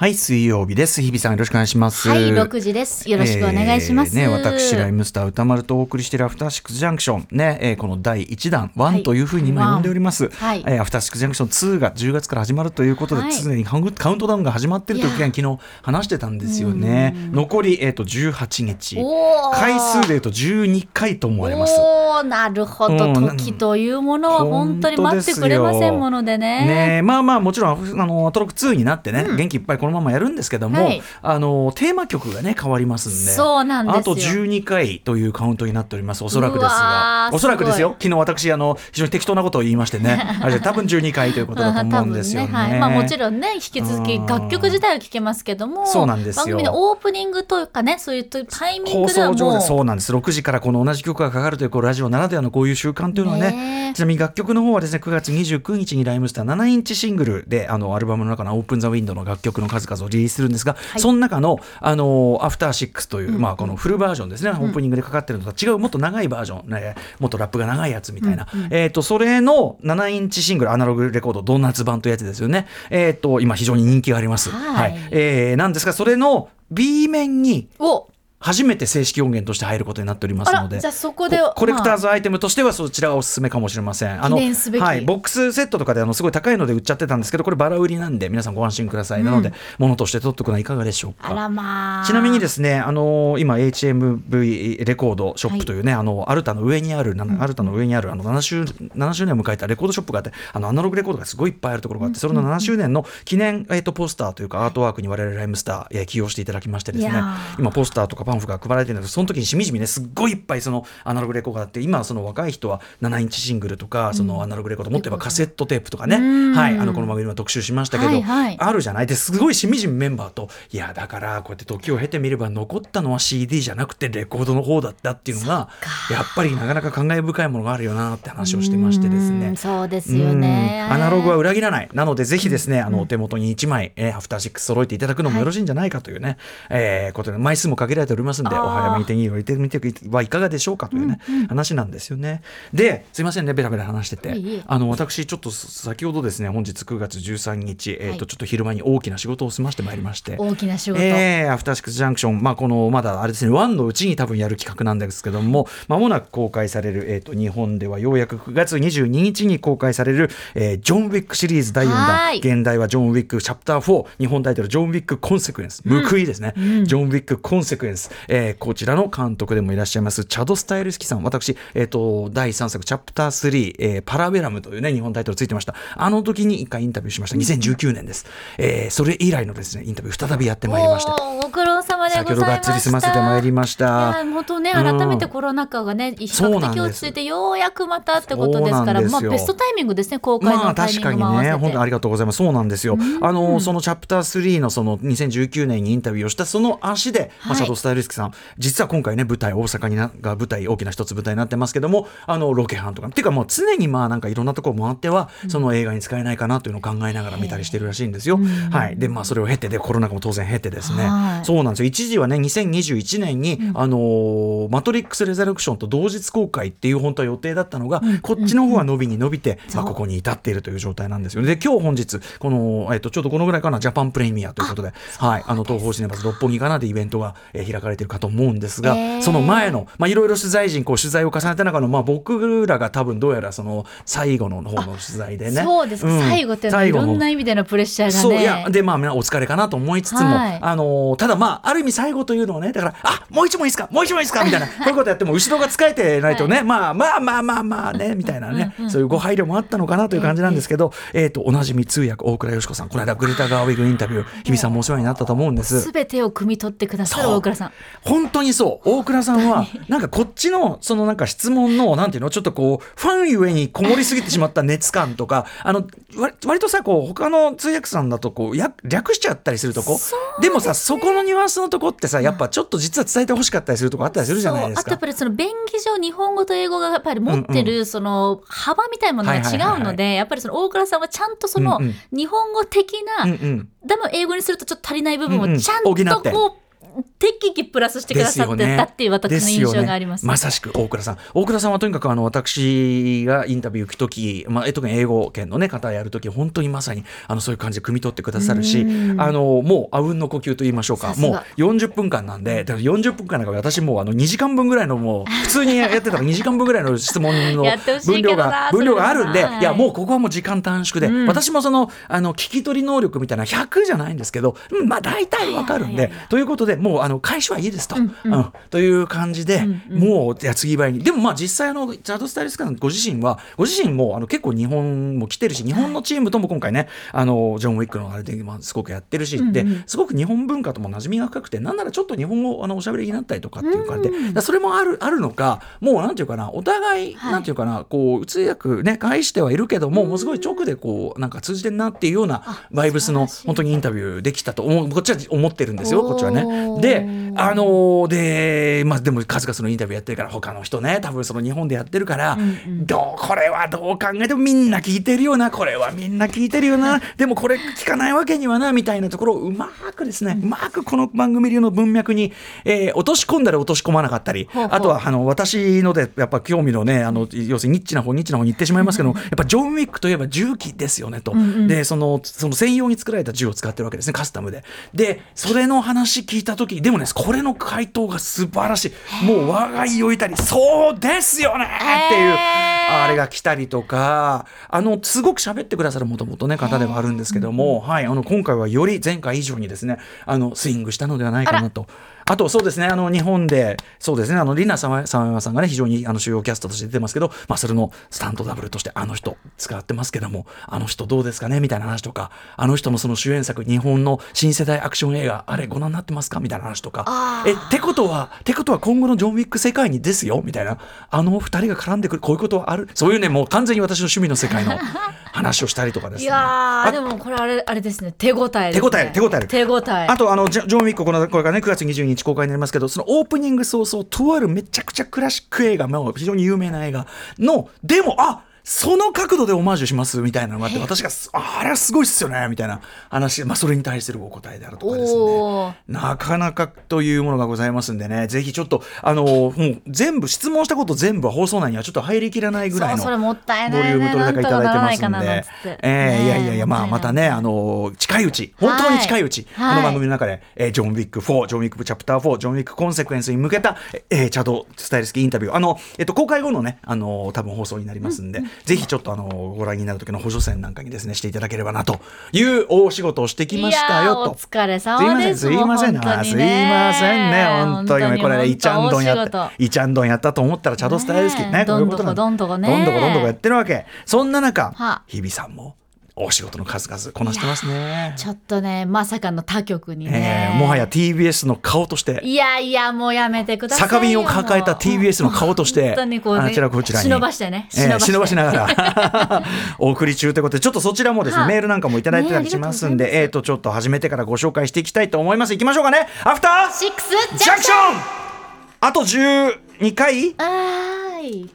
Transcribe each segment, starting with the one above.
はい、水曜日です。日比さんよろしくお願いします。はい、6時です。よろしくお願いします。えーね、私、ライムスター歌丸とお送りしているアフターシックスジャンクション、ね、えーこの第1弾、1というふうに今呼んでおります。はいえーアフターシックスジャンクション2が10月から始まるということで、はい常にカウントダウンが始まってるという件、昨日話してたんですよね。残り、えー、と18日。回数で言うと12回と思われます。おーなるほど、うん時というものは本当に待ってくれませんものでね。ねえまあまあもちろんあのアトロック2になってね、元気いっぱいこのままやるんですけども、はい。あのテーマ曲がね変わりますんで。そうなんですよ。あと12回というカウントになっております。おそらくですが。おそらくですよ。昨日私あの非常に適当なことを言いましてね。あれ多分12回ということだと思うんですよね。ねはい。まあ、もちろんね引き続きうん。楽曲自体は聴けますけどもそうなんですよ。番組のオープニングというかねそういうタイミン放グではもうそうなんです。6時からこの同じ曲がかかるというこうラジオならではのこういう習慣というのはねねえ。ちなみに楽曲の方はですね9月29日にライムスター7インチシングルであのアルバムの中の「オープン・ザ・ウィンド」の楽曲の数々をリリースするんですが、い。その中の「あのアフターシックスという、まあ、このフルバージョンですね、オープニングでかかってるのとは違うもっと長いバージョン、ね、もっとラップが長いやつみたいな、えー、とそれの7インチシングルアナログレコードドーナツ版というやつですよね、えー、と今非常に人気があります。はい。えーなんですがそれの B 面にお初めて正式音源として入ることになっておりますのでじゃあそこでココレクターまズアイテムとしてはそちらがおすすめかもしれません。あの記念すべきはい、ボックスセットとかであのすごい高いので売っちゃってたんですけどこれバラ売りなんで皆さんご安心ください、なので物として取っておくのはいかがでしょうか。まあ。ちなみにですね、あの今 HMV レコードショップというね、あのアルタの上にある、なアルタの上にあるあの7周 ,7 周年を迎えたレコードショップがあって、あのアナログレコードがすごいいっぱいあるところがあって、それの7周年の記念、えっとポスターというかアートワークに我々ライムスター、えー起用していただきましてですね今ポスターとかパンフが配られてるんですけどその時にしみじみねすっごいいっぱいそのアナログレコードがあって今その若い人は7インチシングルとかそのアナログレコード持ってればカセットテープとかね、うん。はいあのこの番組は特集しましたけど、はいはい。あるじゃないです。ごいしみじみメンバーと。いやだからこうやって時を経てみれば残ったのは CD じゃなくてレコードの方だったっていうのがやっぱりなかなか感慨深いものがあるよなって話をしてましてですね。うん。そうですよね。うん。アナログは裏切らない。なので、ぜひですね、あの、お手元に1枚、えーアフターシックス揃えていただくのもよろしいんじゃないかというね、えーことで、枚数も限られておりますんで、お早めに手に入れてみてはいかがでしょうかというね、話なんですよね。で、すいませんね、ベラベラ話してて。あの、私、ちょっと先ほどですね、本日9月13日、えっ、と、はいちょっと昼間に大きな仕事を済ましてまいりまして。大きな仕事、えーアフターシックスジャンクション、まあ、このまだあれですね、ワンのうちに多分やる企画なんですけども、まもなく公開される、えー、と日本ではようやく9月22日に公開される、えージョン・ウィックシリーズ第4はい。弾、現代はジョン・ウィックチャプター4、日本タイトル、ジョン・ウィック・コンセクエンス、報いですね、ジョン・ウィック・コンセクエンス、えーこちらの監督でもいらっしゃいます、チャド・スタイルスキさん、私、えー、と第3作、チャプター3、えーパラベラムというね、日本タイトルついてました、あの時に一回インタビューしました、2019年です。えーそれ以来のですね、インタビュー、再びやってまいりました。おーご苦労様でございました。先ほどがっつり済ませてまいりました。いや本当ね改めてコロナ禍がね、比較的落ち着いてよ。うやくまたってことですからまあベストタイミングですね公開まあのタイミ確かにングも合わせて、ね、本当にありがとうございます。そうなんですよ。あの、そのチャプター3のその2019年にインタビューをしたその足で、まあ、はいシャドウスタイルスキさん、実は今回ね、舞台、大阪になが舞台、大きな一つ舞台になってますけども、あの、ロケハンとか、っていうかもう常にまあなんかいろんなところ回っては、その映画に使えないかなというのを考えながら見たりしてるらしいんですよ。はい。で、まあそれを経て、で、コロナ禍も当然経てですね、はい。そうなんですよ。一時はね、2021年に、あのーマトリックス・レザレクションと同日公開っていう本当は予定だったのが、こっちの方は伸びに伸びて、まあ、ここに至っているという状態なんですよね。で、今日本日、この、えっと、ちょうどこのぐらいかな、ジャパンプレミアということで、はい、あの、東方シネマズ六本木かなでイベントが、えー開かれているかと思うんですが、へー。その前の、まあ、いろいろ取材陣、こう、取材を重ねた中の、まあ、僕らが多分どうやらその、最後の方の取材でね。そうです最後っていろんな意味でのプレッシャーがね。そういやでまあお疲れかなと思いつつも、はい。あのーただまあある意味最後というのはねだからあもう一問いいですかもう一問いいですかみたいな。こういうことやっても後ろが使えてないとね、まあまあまあまあまあねみたいなね、そういうご配慮もあったのかなという感じなんですけど、えっ、とおなじみ通訳大倉佳子さんこの間グレタ・ガーウィグインタビュー日比さんもお世話になったと思うんです。すべてを汲み取ってくださる大倉さん。本当にそう。大倉さんはなんかこっちのそのなんか質問のなんていうのちょっとこうファンゆえにこもりすぎてしまった熱感とかあの割割とさこう他の通訳さんだとこうや略しちゃったりするとこ。そうでもさそこのニュアンスのとこってさやっぱちょっと実は伝えてほしかったりするとこあったりするじゃないですか。あとやっぱ。りその便宜上日本語と英語がやっぱり持ってるその幅みたいなものが違うのでやっぱりその大倉さんはちゃんとその日本語的な、でも英語にするとちょっと足りない部分をちゃんとこう適宜プラスしてくださってたっていう私の印象があります。ですよね。まさしく大倉さん。大倉さんはとにかくあの私がインタビュー行く時、まあ、特に英語圏の、ね、方やる時本当にまさにあのそういう感じで汲み取ってくださるしあのもうあうんの呼吸と言いましょうか。もう40分間なんでだから40分間なんか私もうあの2時間分ぐらいのもう普通にやってたら2時間分ぐらいの質問の 分量が分量があるんでいいやもうここはもう時間短縮で、うん。私もそのあの聞き取り能力みたいな100じゃないんですけど、うんまあ大体わかるんでということでもうあの開始はいいですと、うんうん。うん。という感じで、うんうん。もう矢継ぎ早にでもまあ実際あのチャートスタイリストさんご自身はご自身もあの結構日本も来てるし日本のチームとも今回ねあのジョン・ウィックのあれで、まあ、すごくやってるし、うんうん。ですごく日本文化とも馴染みが深くてなんならちょっと日本語あのおしゃべりになったりとかっていう感じで、だからそれもあるあるのかもうなんていうかなお互い、はい。なんていうかなこう通訳ね返してはいるけども、もうすごい直でこうなんか通じてんなっていうようなあバイブスの本当にインタビューできたと思うこっちは思ってるんですよこっちはね。おーであのーでまあでも数々のインタビューやってるから他の人ね多分その日本でやってるから、うんうん。どうこれはどう考えてもみんな聞いてるよなこれは。みんな聞いてるよな。でもこれ聞かないわけにはなみたいなところをうまくですねうまくこの番組流の文脈に、えー落とし込んだり落とし込まなかったりほうほう。あとはあの私のでやっぱ興味のねあの要するにニッチな方ニッチな方に行ってしまいますけど、やっぱジョン・ウィックといえば銃器ですよねと、んうん。でそのその専用に作られた銃を使ってるわけですねカスタムで。でそれの話聞いた時でもねこれの回答が素晴らしい。もう我が意をいたりそうですよね！っていうあれが来たりとかあのすごく喋ってくださるもともとね方ではあるんですけども、はい、あの今回はより前回以上にですねあのスイングしたのではないかなと。あとそうですねあの日本でそうですねあのリナさま山さんがね非常にあの主要キャストとして出てますけど、まあ、それのスタントダブルとしてあの人使ってますけどもあの人どうですかねみたいな話とかあの人のその主演作日本の新世代アクション映画あれご覧になってますか？みたいな話とか。えってことはってことは今後のジョン・ウィック世界にですよ？みたいなあの二人が絡んでくるこういうことはあるそういうねもう完全に私の趣味の世界の 話をしたりとかですいね。やーでもこれあれあれですね。手応えね。手応え手応え手応え。あとあのジョン・ウィックこのこれがね9月22日公開になりますけどそのオープニング早々とあるめちゃくちゃクラシック映画も非常に有名な映画のでもあその角度でオマージュしますみたいなのがあって私がああれはすごいっすよねみたいな話、まあ、それに対するお答えであるとかですね。なかなかというものがございますんでね。ぜひちょっとあのもう全部質問したこと全部は放送内にはちょっと入りきらないぐらいのボリューム取り高いただいてますんで。えーいやいやいや、まあ、またね、あの近いうち、本当に近いうち、はい。この番組の中で、えージョン・ウィック4、ジョン・ウィックチャプター4、ジョン・ウィックコンセクエンスに向けた、えーチャド・スタイルスキーインタビュー、あの、えっと、公開後のね、あの多分放送になりますんで、ぜひちょっと、あのご覧になる時の補助線なんかにですね、していただければなという大仕事をしてきましたよと。いやーお疲れすいません、様です。すいません、もう本当にあすいませんね、本当にこれ、イチャンドンやった、イチャンドンやったと思ったら、チャドスタイルスキーね、こういうことなんどんどこどんどこねどんどこどんどこやってるわけ。そんな中は、日比さんもお仕事の数々こなしてますね。ちょっとねまさかの他局にね、えーもはや TBS の顔として。いやいやもうやめてくださいよ。酒瓶を抱えた TBS の顔として本当にこうねあちらこちらに。忍ばしてねえー忍ばしながら。ら お送り中ということでちょっとそちらもですねはい。メールなんかもいただいてたりしますんで、ねえーとちょっと始めてからご紹介していきたいと思います。いきましょうかね。アフター。シックスジャンクション。あと12回？はーい。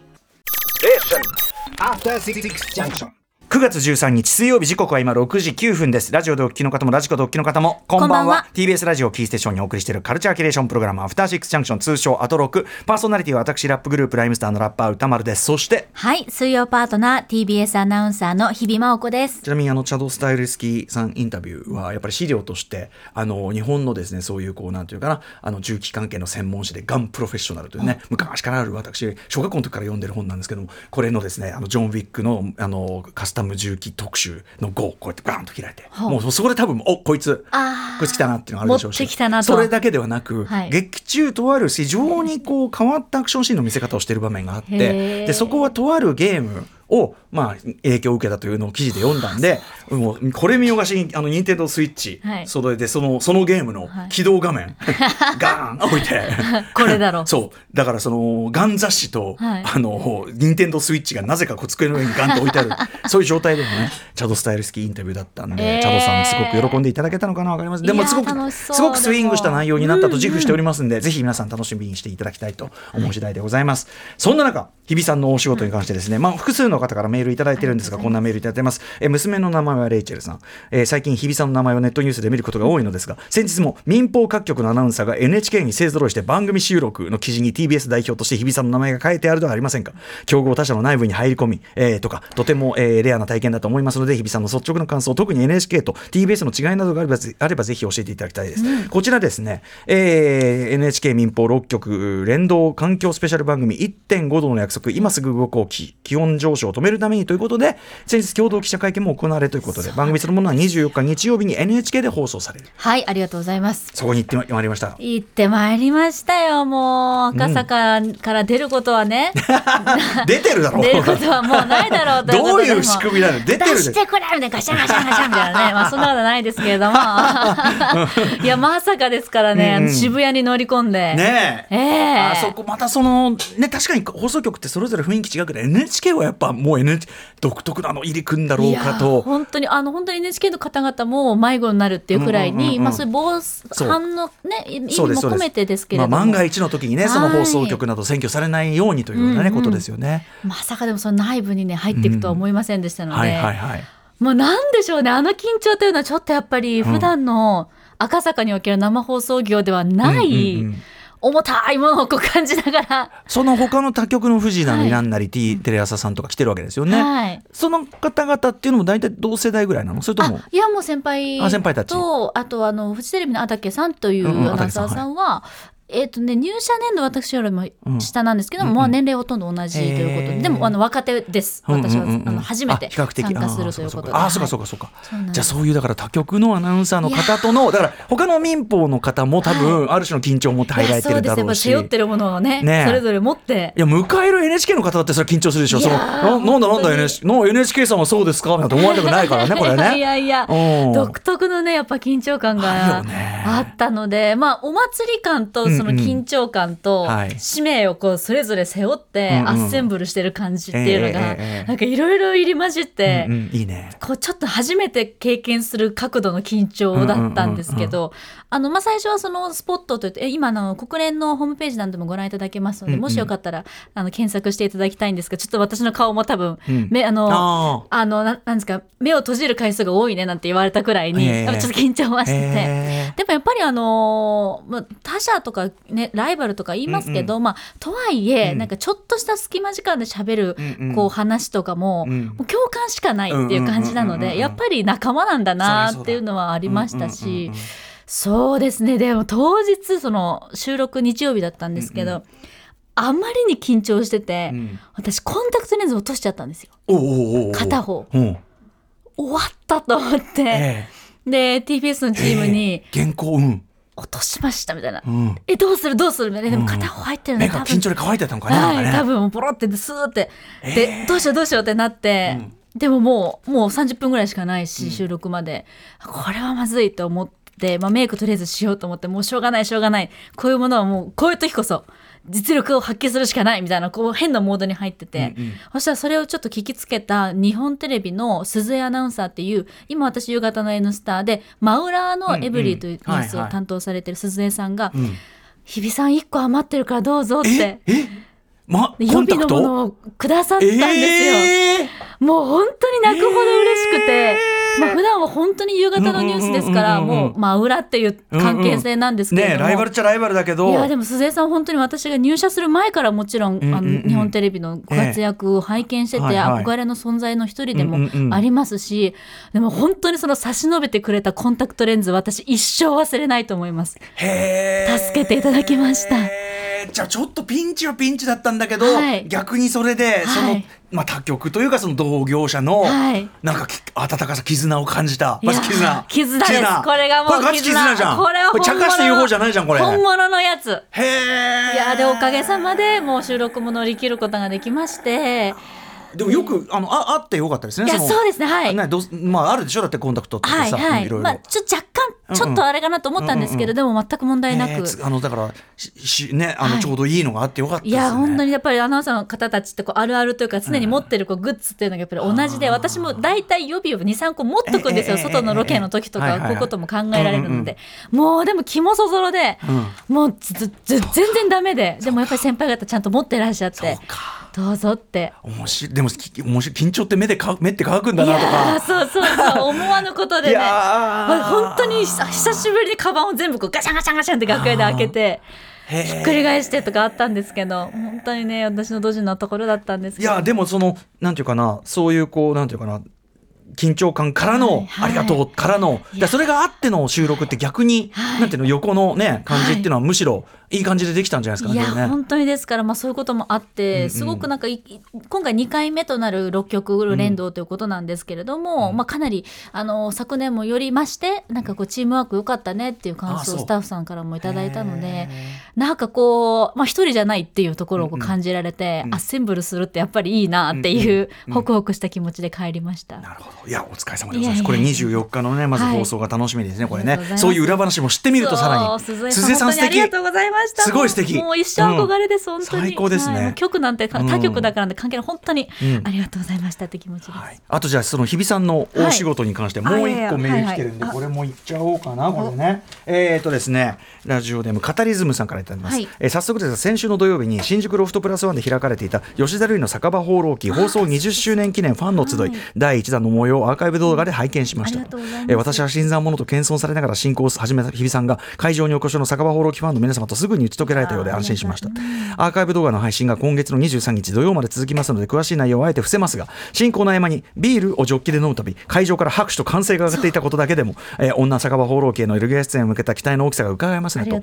After Six Junction. 9月13日水曜日時刻は今6時9分です。ラジオでお聞きの方もラジコでお聞きの方もこんばんは。こんばんは。TBS ラジオキーステーションにお送りしているカルチャーキュレーションプログラムアフターシックスジャンクション通称アトロク。パーソナリティは私ラップグループライムスターのラッパー歌丸です。そして。はい水曜パートナー TBS アナウンサーの日比真央子です。ちなみにあのチャド・スタイルスキーさんインタビューはやっぱり資料としてあの日本のですねそういうこうなんていうかなあの銃器関係の専門誌でガンプロフェッショナルというね昔からある私小学校の時から読んでる本なんですけどもこれのですねあのジョン・ウィックのあのカスタム銃器特集の5をこうやってバーンと開いて。はあもうそこで多分おこいつこいつ来たなっていうのがあるでしょうし。それだけではなく、はい。劇中とある非常にこう変わったアクションシーンの見せ方をしている場面があってでそこはとあるゲームを、まあ、影響を受けたというのを記事で読んだんで もうこれ見よがしにあの任天堂スイッチ、はい。それでそのそのゲームのはい。起動画面、ガーン置いて。これだろ。うそう。だからそのガン雑誌と、はい。あの任天堂スイッチがなぜか机の上にガンと置いてある。そういう状態でのねチャドスタイルスキーインタビューだったんで、えー。チャドさんすごく喜んでいただけたのかなわかります。でもすごくすごくスイングした内容になったと自負しておりまますんで、ぜひ皆さん楽しみにしていただきたいと思う次第でございます。そんな中、日比さんのお仕事に関してですね、まあ複数の方方からメールいただいてるんですがこんなメールいただいてます、えー娘の名前はレイチェルさん、えー最近日比さんの名前をネットニュースで見ることが多いのですが先日も民放各局のアナウンサーが NHK に勢ぞろいして番組収録の記事に TBS 代表として日比さんの名前が書いてあるではありませんか？競合他社の内部に入り込み、えーとかとても、えーレアな体験だと思いますので日比さんの率直な感想特に NHK と TBS の違いなどがあればぜあればぜひ教えていただきたいです、こちらですね、えー NHK 民放6局連動環境スペシャル番組1.5度の約束今すぐ動こうき気温上昇を止めるためにということで先日共同記者会見も行われということで番組そのものは24日日曜日に NHK で放送されるはい、ありがとうございます。そこに行ってまいりました行ってまいりましたよ、もう。赤坂から出ることはね。出てるだろ出ることはもうないだろう。どういう仕組みなの？出てる出してくれみたいなガシャンガシャンガシャンみたいなね。まあそんなことないですけれども。いや、まさかですからね、うんうん渋谷に乗り込んで。ねえええあそこまたそのね確かに放送局ってそれぞれ雰囲気違うけど NHK はやっぱもう NHK 独特なの入り組んだろうかと。本当にあの本当に NHK の方々も迷子になるっていうくらいに、まあそういう。防犯のね意味も込めてですけれども、まあ、万が一の時にねその放送局など占拠されないようにというようなね、ことですよね。まさかでもその内部にね入っていくとは思いませんでしたので、はいはいはい。もうなんでしょうねあの緊張というのはちょっとやっぱり普段の赤坂における生放送業ではない、うんうんうん重たいものをこう感じながら、その他の他局の富士なはい。りなんなり、T テレ朝さんとか来てるわけですよね。はい。その方々っていうのも大体同世代ぐらいなの？それともあいやもう先輩あ先輩たち。とあとあのフジテレビのあたけさんというアナウンサーさんは、えっ、とね入社年度私よりも下なんですけども、うんうん。まあ年齢ほとんど同じということで、へー。でもあの若手です。私は、うんうんうん。うんあの初めてあ比較的。参加するということで。あーそうかそうかか。そうかじゃあそういうだから他局のアナウンサーの方とのだから他の民放の方も多分ある種の緊張を持って入られてるだろうし。いやそうですやっぱ背負ってるものをねねえ。それぞれ持って。いや迎える NHK の方だってそれは緊張するでしょ。そのななんだなんだ NHK の NHK さんはそうですか？なんて思われたくないからねこれね。いやいやうん。独特のねやっぱ緊張感があったのでまあお祭り感とその緊張感と使命をこうそれぞれ背負ってアッセンブルしてる感じっていうのがなんかいろいろ入り混じって。こうちょっと初めて経験する角度の緊張だったんですけど、あのまあ最初はそのスポットといってえ今の国連のホームページなんでもご覧いただけますので、もしよかったらあの検索していただきたいんですがちょっと私の顔も多分、うん。目あのああのななんですか目を閉じる回数が多いねなんて言われたくらいに、ちょっと緊張はあ。してて。へでもやっぱりあのーまあ、他者とかねライバルとか言いますけど、まあとはいえ、うん。なんかちょっとした隙間時間で喋る、うんうん。こう話とかも,、うん。もう共感しかないっていう感じなのうんうんうんうんうん。でやっぱり仲間なんだなっていうのはありましたし、うんうんうんうんそうですね。でも当日その収録日曜日だったんですけど、うんうあまりに緊張してて、うん。私コンタクトレンズ落としちゃったんですよ。おうおうお片方。うん。終わったと思って、えで TBS のチームにえ。原稿うん落としましたみたいな。うん。えどうする？どうする？みたいな。でも片方入ってるね、目が多分。緊張で乾いてたのかねなはい、ね。多分ポロってスーって、でどうしようどうしようってなって、でももうもう30分ぐらいしかないし、収録まで。これはまずいと思って、まあ、メイクとりあえずしようと思って。もうしょうがないしょうがない。こういうものはもうこういう時こそ実力を発揮するしかないみたいなこう変なモードに入ってて、うんうん。そしたらそれをちょっと聞きつけた日本テレビの鈴江アナウンサーっていう今私夕方の「N スタ」で真裏のエブリィというニュースを担当されてる鈴江さんがうん「日比さん1個余ってるからどうぞ」って。え？え？まで予コンタクト？備のものをくださったんですよ。ええもう本当に泣くほど嬉しくて、まあ普段は本当に夕方のニュースですから、うんうんうんうんもうまあ裏っていう関係性なんですけれども。ねライバルっちゃライバルだけど。いやでも鈴江さん本当に私が入社する前からもちろん、うんうんうんあの日本テレビのご活躍を拝見してて、憧れの存在の一人でもうんうんうんありますし、でも本当にその差し伸べてくれたコンタクトレンズ私一生忘れないと思います。助けていただきましたじゃあちょっとピンチはピンチだったんだけど、はい。逆にそれでその、はいまあ、他局というかその同業者の、はい。なんかき温かさ絆を感じた。絆。絆です。これがもうこれガチ絆。じゃん。これは茶化して言う方じゃないじゃんこれ。本物のやつ。へえいやでおかげさまでもう収録も乗り切ることができましてでもよくあのああってよかったですねいやのそうですねはい。ねどうまああるでしょだってコンタクトってさ、はいはい。ろいろ。まあちょっと若干ちょっとあれかなと思ったんですけど、でも全く問題なく、えーつあのだからししねあのはい。ちょうどいいのがあってよかったですね、いや本当にやっぱりアナウンサーの方たちってこうあるあるというか常に持ってるこうグッズっていうのがやっぱり同じで、あー。私も大体予備を23個持っとくんですよ、ええ外のロケの時とはいはいはいかこういうことも考えられるので、もうでも肝そぞろで、もうずずず全然ダメででもやっぱり先輩方ちゃんと持ってらっしゃって。そうかどうぞって。面白い。でもき面白い緊張って目でか目って乾くんだいなとか。そうそうそう思わぬことでね。本当に久久しぶりにカバンを全部こうガシャンガシャンガシャンって楽屋で開けてひっくり返してとかあったんですけど本当にね私のドジなところだったんですけど。いやでもそのなんていうかなそういうこうなんていうかな緊張感からの、はいはい。ありがとうからの。それがあっての収録って逆に、はい。なんていうの横のね感じっていうのはむしろいい感じでできたんじゃないですかいやね。本当にですから、まあ、そういうこともあって、うんうん。すごくなんかいい今回2回目となる6曲連動ということなんですけれども、まあ、かなりあの昨年もよりましてなんかこうチームワーク良かったねっていう感想をスタッフさんからもいただいたのでへなんかこう、まあ、一人じゃないっていうところを感じられて、うん。アッセンブルするってやっぱりいいなっていう、うんうん。ホクホクした気持ちで帰りました。なるほど。いやお疲れ様でございますこれ24日のねまずはい。放送が楽しみですね、これね。そういう裏話も知ってみるとさらに。鈴江さん素敵。ありがとうございました。すごい素敵。もう一生憧れです、本当に。最高ですね。はい。もう曲なんて他局だからなんて関係ない、本当にうん。ありがとうございましたって気持ちです。はい、あとじゃあその日比さんのお仕事に関してもう一個はいメール来てるんでこれもいっちゃおうかなこれね。えっ、とですねラジオネームカタリズムさんからいただきます、はい。えー早速ですが先週の土曜日に新宿ロフトプラスワンで開かれていた吉田類の酒場放浪記放送20周年記念ファンの集い、はい。第1弾の模様をアーカイブ動画で拝見しました。えー私は新参者と謙遜されながら進行を始めた日比さんが会場にお越しの酒場放浪記ファンの皆様とすぐに打ち解けられたようで安心しました。アーカイブ動画の配信が今月の23日土曜まで続きますので詳しい内容はあえて伏せますが進行の合間にビールをジョッキで飲むたび会場から拍手と歓声が上がっていたことだけでも、えー女酒場放浪記へのレギュラー出演を向けた期待の大きさが伺えますねと。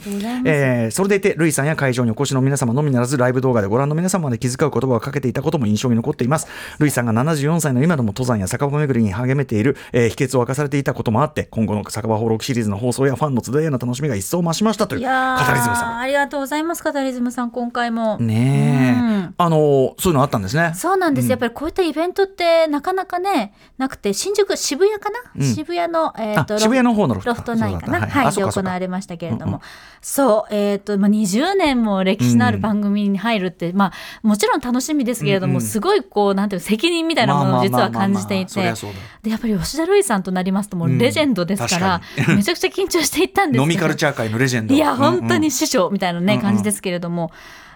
えーそれでいてルイさんや会場にお越しの皆様のみならずライブ動画でご覧の皆様まで気遣う言葉をかけていたことも印象に残っています。ルイさんが74歳の今でも登山や酒場巡りに励めている、えー秘訣を明かされていたこともあって今後の酒場放浪記シリーズの放送やファンの集いへの楽しみが一層増しましたというカタリズムさんありがとうございますカタリズムさん今回も。ねえ、うんあのーそういうのあったんですね。そうなんです、うん。やっぱりこういったイベントってなかなかねなくて新宿渋谷かな、うん。渋谷の、えーとあ渋谷の方のロフト。ロフト内かな、はい、で行われましたけれども、そう、えっ、と、まあ、20年も歴史のある番組に入るって、まあ、もちろん楽しみですけれども、すごいこう、なんていうの責任みたいなものを実は感じていて。で、やっぱり吉田類さんとなりますと、もうレジェンドですから、うん。めちゃくちゃ緊張していったんですけど。飲みカルチャー界のレジェンド。いや、うん本当に師匠みたいなね、感じですけれども。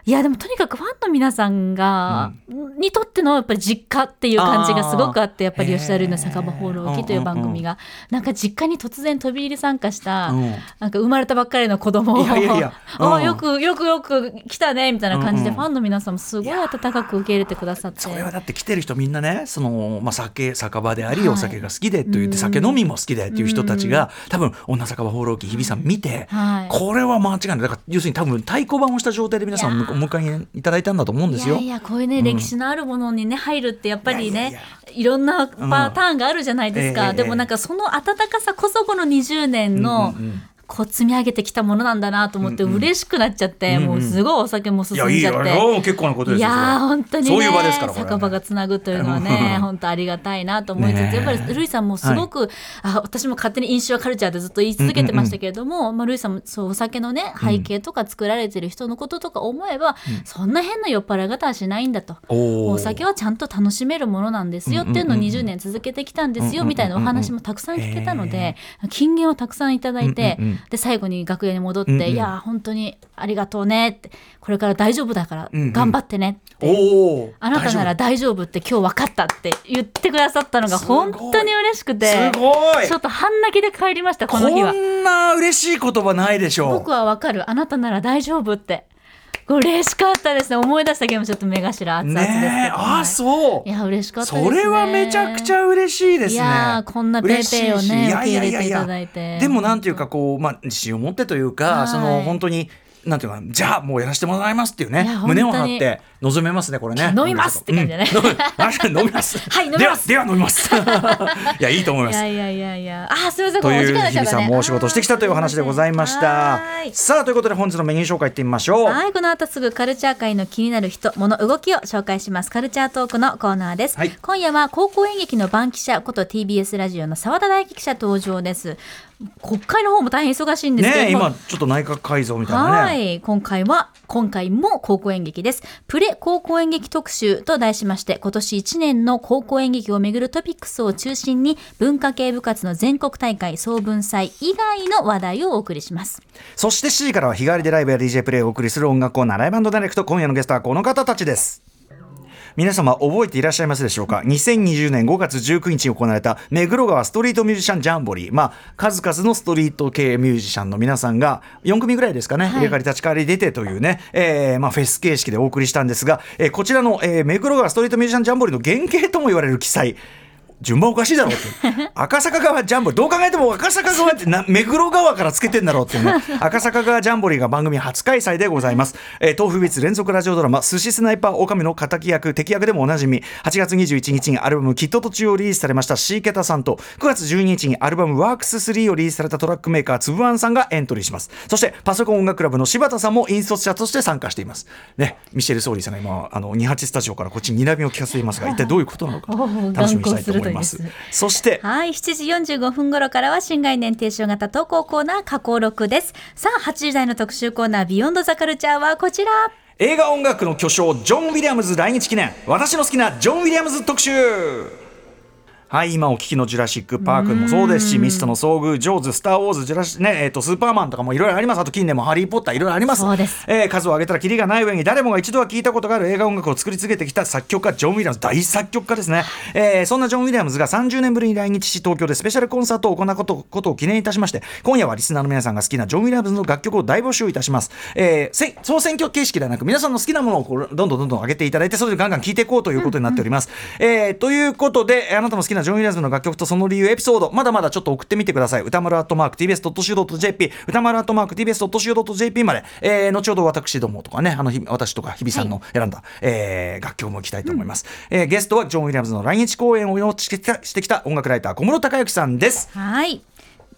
いやでもとにかくファンの皆さんが、にとってのやっぱり実家っていう感じがすごくあってやっぱり吉田類の酒場放浪記という番組が、なんか実家に突然飛び入り参加した、うん。なんか生まれたばっかりの子供をいやいやいや。うん。あよくよくよく来たねみたいな感じで、うんうん。ファンの皆さんもすごい温かく受け入れてくださって。それはだって来てる人みんなねその、まあ、酒酒場であり、はい。お酒が好きでと言って酒飲みも好きでっていう人たちが、多分女酒場放浪記日比さん見て、はい。これは間違いない。だから要するに多分太鼓判をした状態で皆さんいやーお迎えいただいたんだと思うんですよ。いやいやこういうね、歴史のあるものにね入るってやっぱりねいろんなパターンがあるじゃないですか、でもなんかその温かさこそこの20年の、うんうんうんこう積み上げてきたものなんだなと思ってうんうん。嬉しくなっちゃって、うんうん。もうすごいお酒も進んじゃって。もう結構なことですよ。いやー本当にね。そういう場ですからね。酒場がつなぐというのはね本当ありがたいなと思いつつ、やっぱりルイさんもすごく、あ私も勝手に飲酒はカルチャーでずっと言い続けてましたけれども、まあ、ルイさんもそうお酒のね背景とか作られてる人のこととか思えば、そんな変な酔っ払い方はしないんだと。お酒はちゃんと楽しめるものなんですよっていうのを20年続けてきたんですよみたいなお話もたくさん聞けたので金言をたくさんいただいてうんうんうんで最後に楽屋に戻っうんうん。て「いやー本当にありがとうね」って「これから大丈夫だからうんうん。頑張ってね」って。おーあなたなら大丈夫。って今日分かったって言ってくださったのが本当に嬉しくてすごい。ちょっと半泣きで帰りましたこの日は。こんな嬉しい言葉ないでしょう。僕は分かる。あなたなら大丈夫って嬉しかったですね。思い出したけどちょっと目頭熱々ですけど、ね。え。あはいそう。いや嬉しかったですね。それはめちゃくちゃ嬉しいですね。いやーこんなペーペーをねい。やいやいやい受け入れていやただいて。でもなんていうかこう、まあ、自信を持ってというか、はい。その本当になんていうかじゃあもうやらせてもらいますっていうね胸を張って臨めますねこれね。飲みますって感じだね。うん飲みます。はい飲みます。では飲みます。いやいいと思います。いやいやいやいや。あーすみませんという日比さんもお仕事してきたというお話でございました。はい。さあということで本日のメニュー紹介いってみましょう。はい、この後すぐカルチャー界の気になる人、物、動きを紹介します。カルチャートークのコーナーです。はい。今夜は高校演劇の番記者こと TBS ラジオの澤田大樹記者登場です。国会の方も大変忙しいんですけども、今ちょっと内閣改造みたいなね。はい、今回は今回も高校演劇です。プレ高校演劇特集と題しまして、今年1年の高校演劇をめぐるトピックスを中心に文化系部活の全国大会総文祭以外の話題をお送りします。そして C からは日替わりでライブや DJ プレイをお送りする音楽コーナーライブダイレクト。今夜のゲストはこの方たちです皆様覚えていらっしゃいますでしょうか？2020年5月19日に行われた目黒川ストリートミュージシャンジャンボリー。まあ数々のストリート系ミュージシャンの皆さんが4組ぐらいですかね、入れ替わり立ち替わり出てというね、えーまあ、フェス形式でお送りしたんですが、えーこちらの、えー目黒川ストリートミュージシャンジャンボリーの原型とも言われる記載順番おかしいだろうって。赤坂川ジャンボリーどう考えても赤坂川ってな目黒川からつけてんだろうっていうね。赤坂川ジャンボリーが番組初開催でございます、えー、 tofubeats 連続ラジオドラマ寿司スナイパー狼の敵役敵役でもおなじみ。8月21日にアルバム「きっと途中」をリリースされましたシーケタさんと9月12日にアルバム「ワークス3をリリースされたトラックメーカーつぶあんさんがエントリーします。そしてパソコン音楽クラブの柴田さんも引率者として参加しています。ねミシェル・ソーリーさんが今あの28スタジオからこっちに睨みを聞かせていますが一体どういうことなのか 楽しみにしたいと思います眼光鋭いでそしてはい、7時45分頃からは新概念提唱型投稿コーナー加工録です。さあ、8時台の特集コーナービヨンドザカルチャーはこちら。映画音楽の巨匠ジョン・ウィリアムズ来日記念私の好きなジョン・ウィリアムズ特集はい今お聞きの「ジュラシック・パーク」もそうですし「ミストの遭遇」「ジョーズ」「スター・ウォーズ」ジュラシ、ねえー、とスーパーマンとかもいろいろあります。あと近年も「ハリー・ポッター」いろいろあります。そうです。えー数を挙げたらキリがない上に誰もが一度は聞いたことがある映画音楽を作り続けてきた作曲家ジョン・ウィリアムズ大作曲家ですね、えーそんなジョン・ウィリアムズが30年ぶりに来日し東京でスペシャルコンサートを行うことことを記念いたしまして今夜はリスナーの皆さんが好きなジョン・ウィリアムズの楽曲を大募集いたします、えーせ総選挙形式ではなく皆さんの好きなものをこうどんどんどんどん上げていただいてそれでガンガン聴いていこうということになっております、えーということであなたも好きなジョン・ウィリアムズの楽曲とその理由エピソードまだまだちょっと送ってみてください。歌丸アットマーク TBS.CO.JP 歌丸アットマーク TBS.CO.JP まで、えー後ほど私どもとかねあのひ私とか日比さんの選んだ、えー楽曲もいきたいと思います、えーゲストはジョン・ウィリアムズの来日公演を予してきた音楽ライター小室孝之さんです。はい。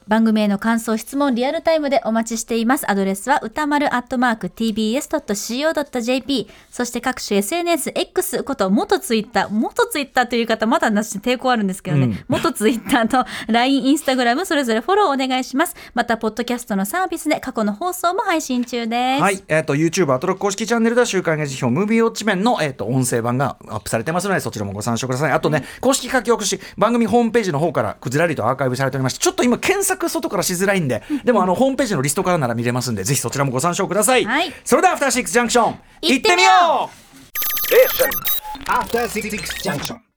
番組への感想、質問、リアルタイムでお待ちしています。アドレスは歌丸アットマーク tbs.co.jp。そして各種 SNS、X こと元ツイッター、元ツイッターという方、まだなし抵抗あるんですけどね、元ツイッターと LINE、インスタグラム、それぞれフォローお願いします。また、ポッドキャストのサービスで過去の放送も配信中です。はい、えっ、と YouTube アトロック公式チャンネルでは週刊映画辞表ムービーウォッチメンのえっ、と音声版がアップされてますのでそちらもご参照ください。あとね、公式書き起こし番組ホームページの方からくずらりとアーカイブされておりまして、ちょっと今検索外からしづらいんで、でもあのホームページのリストからなら見れますんで、ぜひそちらもご参照ください。はいそれではアフターシックスジャンクション行ってみよう。After Six Junction.